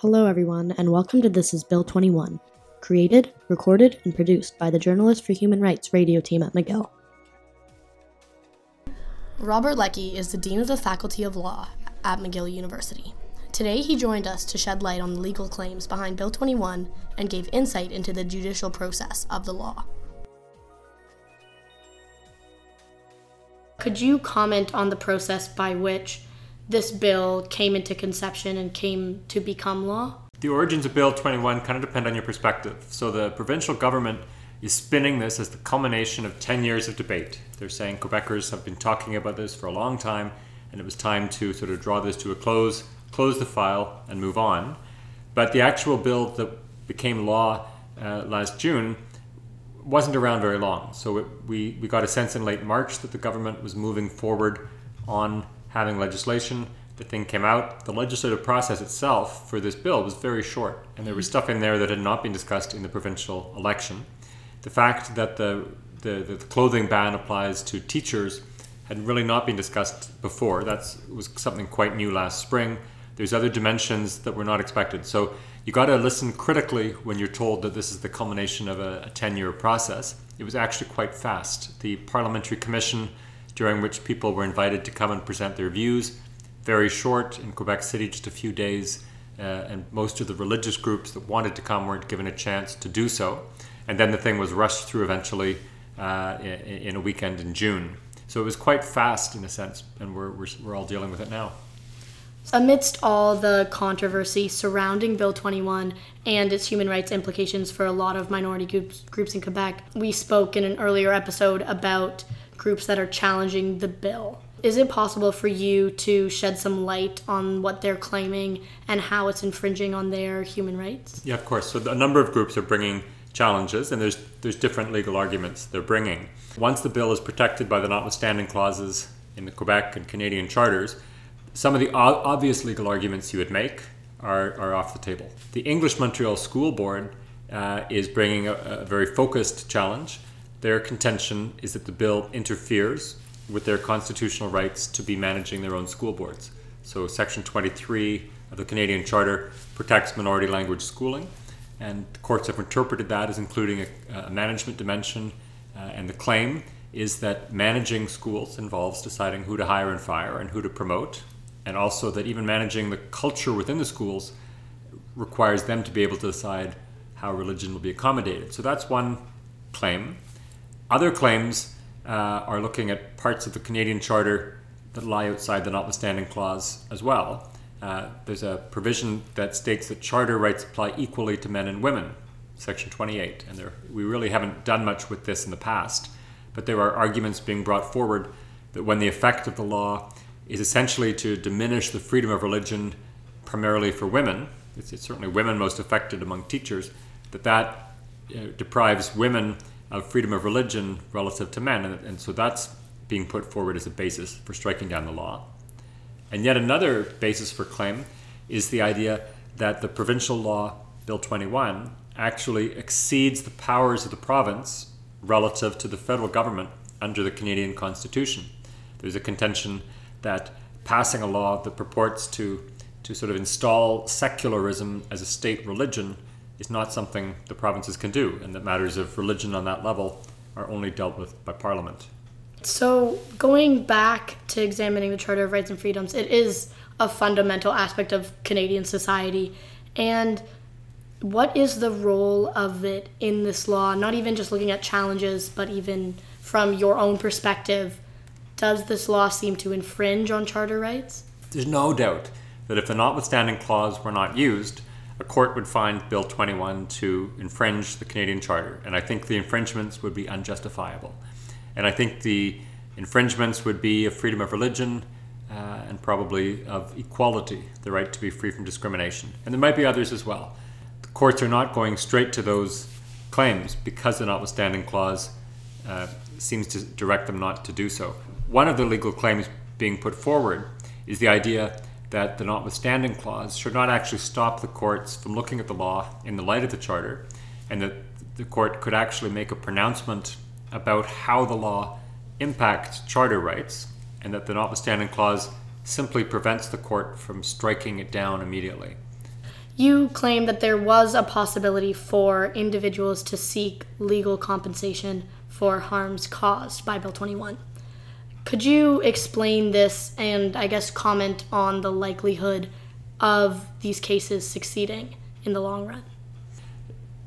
Hello, everyone, and welcome to This is Bill 21, created, recorded, and produced by the Journalists for Human Rights radio team at McGill. Robert Leckey is the Dean of the Faculty of Law at McGill University. Today, he joined us to shed light on the legal claims behind Bill 21 and gave insight into the judicial process of the law. Could you comment on the process by which this bill came into conception and came to become law? The origins of Bill 21 kind of depend on your perspective. So the provincial government is spinning this as the culmination of 10 years of debate. They're saying Quebecers have been talking about this for a long time, and it was time to sort of draw this to a close, close the file, and move on. But the actual bill that became law uh, last June wasn't around very long. So it, we, we got a sense in late March that the government was moving forward on having legislation. The thing came out. The legislative process itself for this bill was very short, and there was mm-hmm. stuff in there that had not been discussed in the provincial election. The fact that the, the, the clothing ban applies to teachers had really not been discussed before. That was something quite new last spring. There's other dimensions that were not expected. So you got to listen critically when you're told that this is the culmination of a 10 year process. It was actually quite fast. The Parliamentary Commission during which people were invited to come and present their views. Very short in Quebec City, just a few days, uh, and most of the religious groups that wanted to come weren't given a chance to do so. And then the thing was rushed through eventually uh, in, a weekend in June. So it was quite fast in a sense, and we're, we're, we're all dealing with it now. Amidst all the controversy surrounding Bill 21 and its human rights implications for a lot of minority groups, groups in Quebec, we spoke in an earlier episode about groups that are challenging the bill. Is it possible for you to shed some light on what they're claiming and how it's infringing on their human rights? Yeah, of course. So a number of groups are bringing challenges, and there's there's different legal arguments they're bringing. Once the bill is protected by the notwithstanding clauses in the Quebec and Canadian charters, some of the obvious legal arguments you would make are, are off the table. The English Montreal School Board uh, is bringing a, a very focused challenge their contention is that the bill interferes with their constitutional rights to be managing their own school boards. So, Section 23 of the Canadian Charter protects minority language schooling, and courts have interpreted that as including a, a management dimension. Uh, and the claim is that managing schools involves deciding who to hire and fire and who to promote, and also that even managing the culture within the schools requires them to be able to decide how religion will be accommodated. So, that's one claim. Other claims uh, are looking at parts of the Canadian Charter that lie outside the notwithstanding clause as well. Uh, there's a provision that states that charter rights apply equally to men and women, Section 28. And there, we really haven't done much with this in the past, but there are arguments being brought forward that when the effect of the law is essentially to diminish the freedom of religion primarily for women, it's, it's certainly women most affected among teachers, that that uh, deprives women of freedom of religion relative to men. And, and so that's being put forward as a basis for striking down the law. And yet another basis for claim is the idea that the provincial law, Bill 21, actually exceeds the powers of the province relative to the federal government under the Canadian Constitution. There's a contention that passing a law that purports to, to sort of install secularism as a state religion is not something the provinces can do, and that matters of religion on that level are only dealt with by Parliament. So, going back to examining the Charter of Rights and Freedoms, it is a fundamental aspect of Canadian society. And what is the role of it in this law? Not even just looking at challenges, but even from your own perspective, does this law seem to infringe on charter rights? There's no doubt that if the notwithstanding clause were not used, a court would find Bill 21 to infringe the Canadian Charter. And I think the infringements would be unjustifiable. And I think the infringements would be of freedom of religion uh, and probably of equality, the right to be free from discrimination. And there might be others as well. The courts are not going straight to those claims because the notwithstanding clause uh, seems to direct them not to do so. One of the legal claims being put forward is the idea that the notwithstanding clause should not actually stop the courts from looking at the law in the light of the charter, and that the court could actually make a pronouncement about how the law impacts charter rights, and that the notwithstanding clause simply prevents the court from striking it down immediately. You claim that there was a possibility for individuals to seek legal compensation for harms caused by Bill 21. Could you explain this and I guess comment on the likelihood of these cases succeeding in the long run?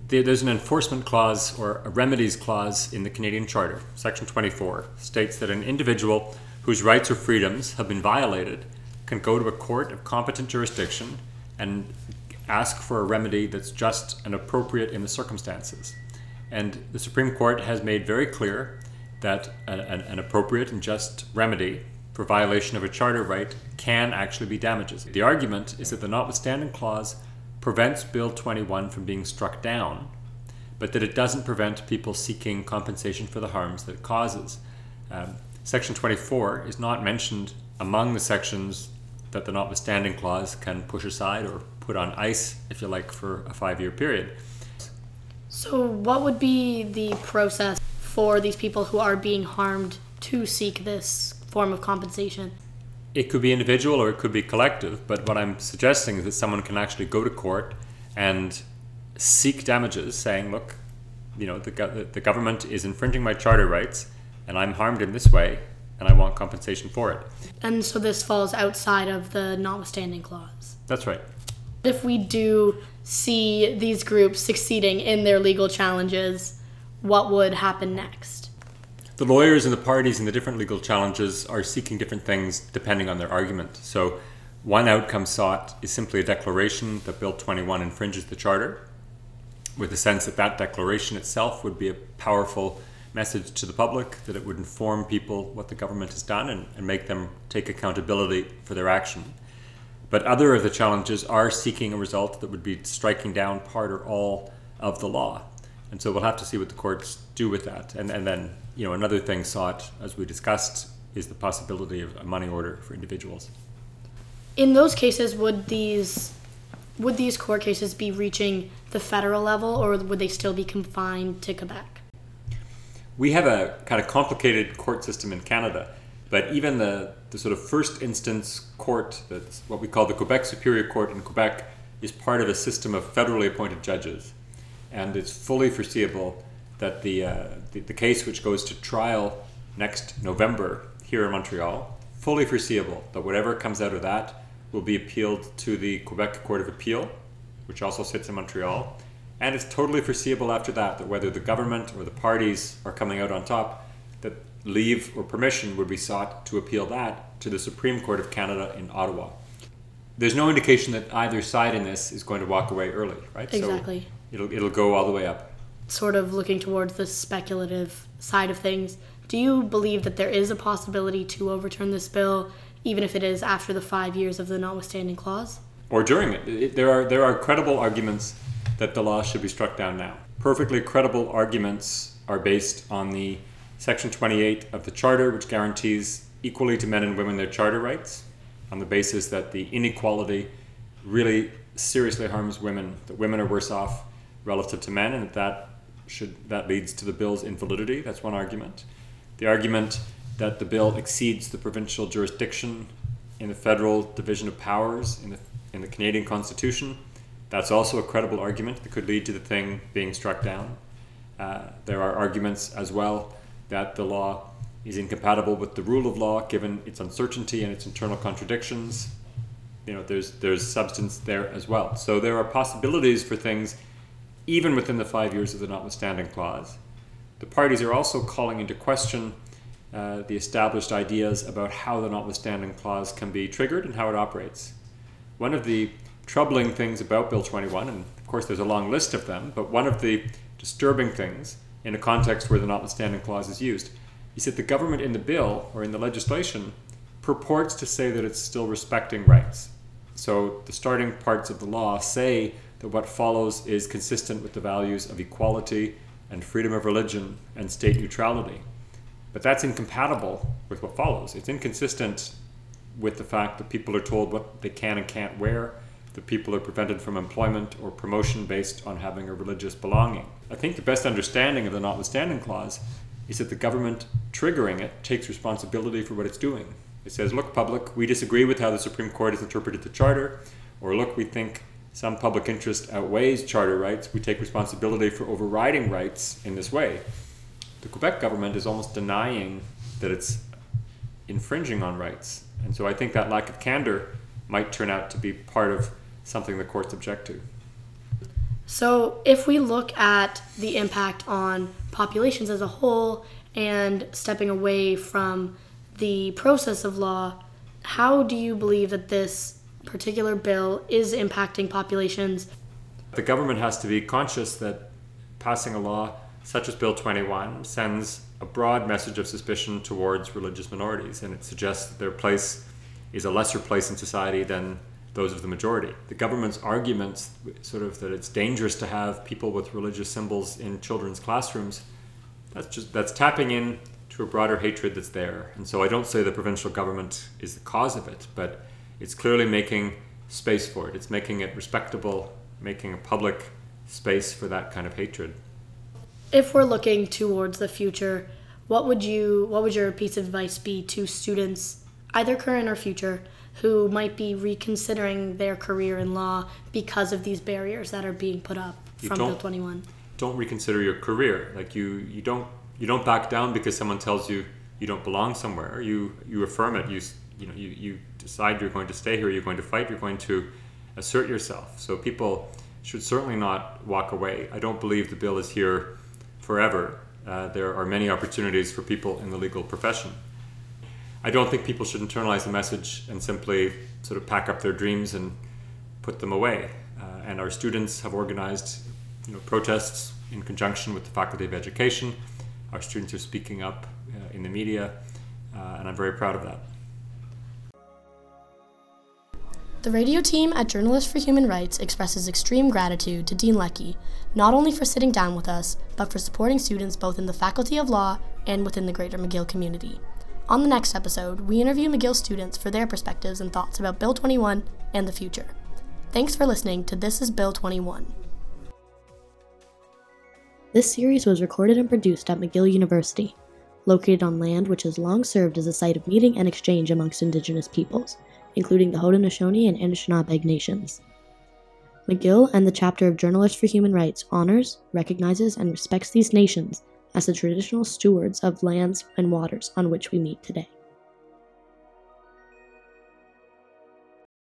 There's an enforcement clause or a remedies clause in the Canadian Charter, Section 24, states that an individual whose rights or freedoms have been violated can go to a court of competent jurisdiction and ask for a remedy that's just and appropriate in the circumstances. And the Supreme Court has made very clear that an, an, appropriate and just remedy for violation of a charter right can actually be damages. The argument is that the notwithstanding clause prevents Bill 21 from being struck down, but that it doesn't prevent people seeking compensation for the harms that it causes. Um, Section 24 is not mentioned among the sections that the notwithstanding clause can push aside or put on ice, if you like, for a five year period. So, what would be the process for these people who are being harmed to seek this form of compensation? It could be individual or it could be collective, but what I'm suggesting is that someone can actually go to court and seek damages, saying, look, you know, the, the government is infringing my charter rights and I'm harmed in this way and I want compensation for it. And so this falls outside of the notwithstanding clause. That's right. If we do see these groups succeeding in their legal challenges, what would happen next? The lawyers and the parties in the different legal challenges are seeking different things depending on their argument. So, one outcome sought is simply a declaration that Bill 21 infringes the Charter, with the sense that that declaration itself would be a powerful message to the public, that it would inform people what the government has done and, and make them take accountability for their action. But other of the challenges are seeking a result that would be striking down part or all of the law. And so we'll have to see what the courts do with that. And, and then, you know, another thing sought, as we discussed, is the possibility of a money order for individuals. In those cases, would these would these court cases be reaching the federal level, or would they still be confined to Quebec? We have a kind of complicated court system in Canada but even the, the sort of first instance court, that's what we call the Quebec Superior Court in Quebec, is part of a system of federally appointed judges. And it's fully foreseeable that the, uh, the, the case which goes to trial next November here in Montreal, fully foreseeable that whatever comes out of that will be appealed to the Quebec Court of Appeal, which also sits in Montreal. And it's totally foreseeable after that that whether the government or the parties are coming out on top, that leave or permission would be sought to appeal that to the Supreme Court of Canada in Ottawa. There's no indication that either side in this is going to walk away early, right? Exactly. So it'll, it'll go all the way up. Sort of looking towards the speculative side of things. Do you believe that there is a possibility to overturn this bill, even if it is after the five years of the notwithstanding clause? Or during it. it there, are, there are credible arguments that the law should be struck down now. Perfectly credible arguments are based on the Section 28 of the Charter, which guarantees equally to men and women their charter rights on the basis that the inequality really seriously harms women, that women are worse off relative to men, and that that, should, that leads to the bill's invalidity. That's one argument. The argument that the bill exceeds the provincial jurisdiction in the federal division of powers in the, in the Canadian Constitution. That's also a credible argument that could lead to the thing being struck down. Uh, there are arguments as well that the law is incompatible with the rule of law given its uncertainty and its internal contradictions. You know, there's there's substance there as well. So there are possibilities for things even within the five years of the notwithstanding clause. The parties are also calling into question uh, the established ideas about how the notwithstanding clause can be triggered and how it operates. One of the troubling things about Bill 21, and of course there's a long list of them, but one of the disturbing things in a context where the notwithstanding clause is used. is that the government in the bill or in the legislation purports to say that it's still respecting rights. So the starting parts of the law say that what follows is consistent with the values of equality and freedom of religion and state neutrality. But that's incompatible with what follows. It's inconsistent with the fact that people are told what they can and can't wear, that people are prevented from employment or promotion based on having a religious belonging. I think the best understanding of the notwithstanding clause is that the government triggering it takes responsibility for what it's doing. It says, look, public, we disagree with how the Supreme Court has interpreted the Charter, or look, we think some public interest outweighs charter rights, we take responsibility for overriding rights in this way. The Quebec government is almost denying that it's infringing on rights. And so I think that lack of candor might turn out to be part of something the courts object to. So, if we look at the impact on populations as a whole and stepping away from the process of law, how do you believe that this particular bill is impacting populations? The government has to be conscious that passing a law such as Bill 21 sends a broad message of suspicion towards religious minorities, and it suggests that their place is a lesser place in society than those of the majority. The government's arguments, sort of that it's dangerous to have people with religious symbols in children's classrooms, that's just that's tapping in to a broader hatred that's there. And so I don't say the provincial government is the cause of it, but it's clearly making space for it. It's making it respectable, making a public space for that kind of hatred. If we're looking towards the future, what would you what would your piece of advice be to students, either current or future, who might be reconsidering their career in law because of these barriers that are being put up from Bill 21. Don't reconsider your career. Like you, you don't you don't back down because someone tells you you don't belong somewhere. You you affirm it. You you know you, you decide you're going to stay here. You're going to fight. You're going to assert yourself. So people should certainly not walk away. I don't believe the bill is here forever. Uh, there are many opportunities for people in the legal profession. I don't think people should internalize the message and simply sort of pack up their dreams and put them away. Uh, and our students have organized you know, protests in conjunction with the Faculty of Education. Our students are speaking up uh, in the media, uh, and I'm very proud of that. The radio team at Journalists for Human Rights expresses extreme gratitude to Dean Leckey, not only for sitting down with us, but for supporting students both in the Faculty of Law and within the greater McGill community. On the next episode, we interview McGill students for their perspectives and thoughts about Bill 21 and the future. Thanks for listening to This is Bill 21. This series was recorded and produced at McGill University, located on land which has long served as a site of meeting and exchange amongst Indigenous peoples, including the Haudenosaunee and Anishinaabe nations. McGill and the Chapter of Journalists for Human Rights honors, recognizes, and respects these nations as the traditional stewards of lands and waters on which we meet today.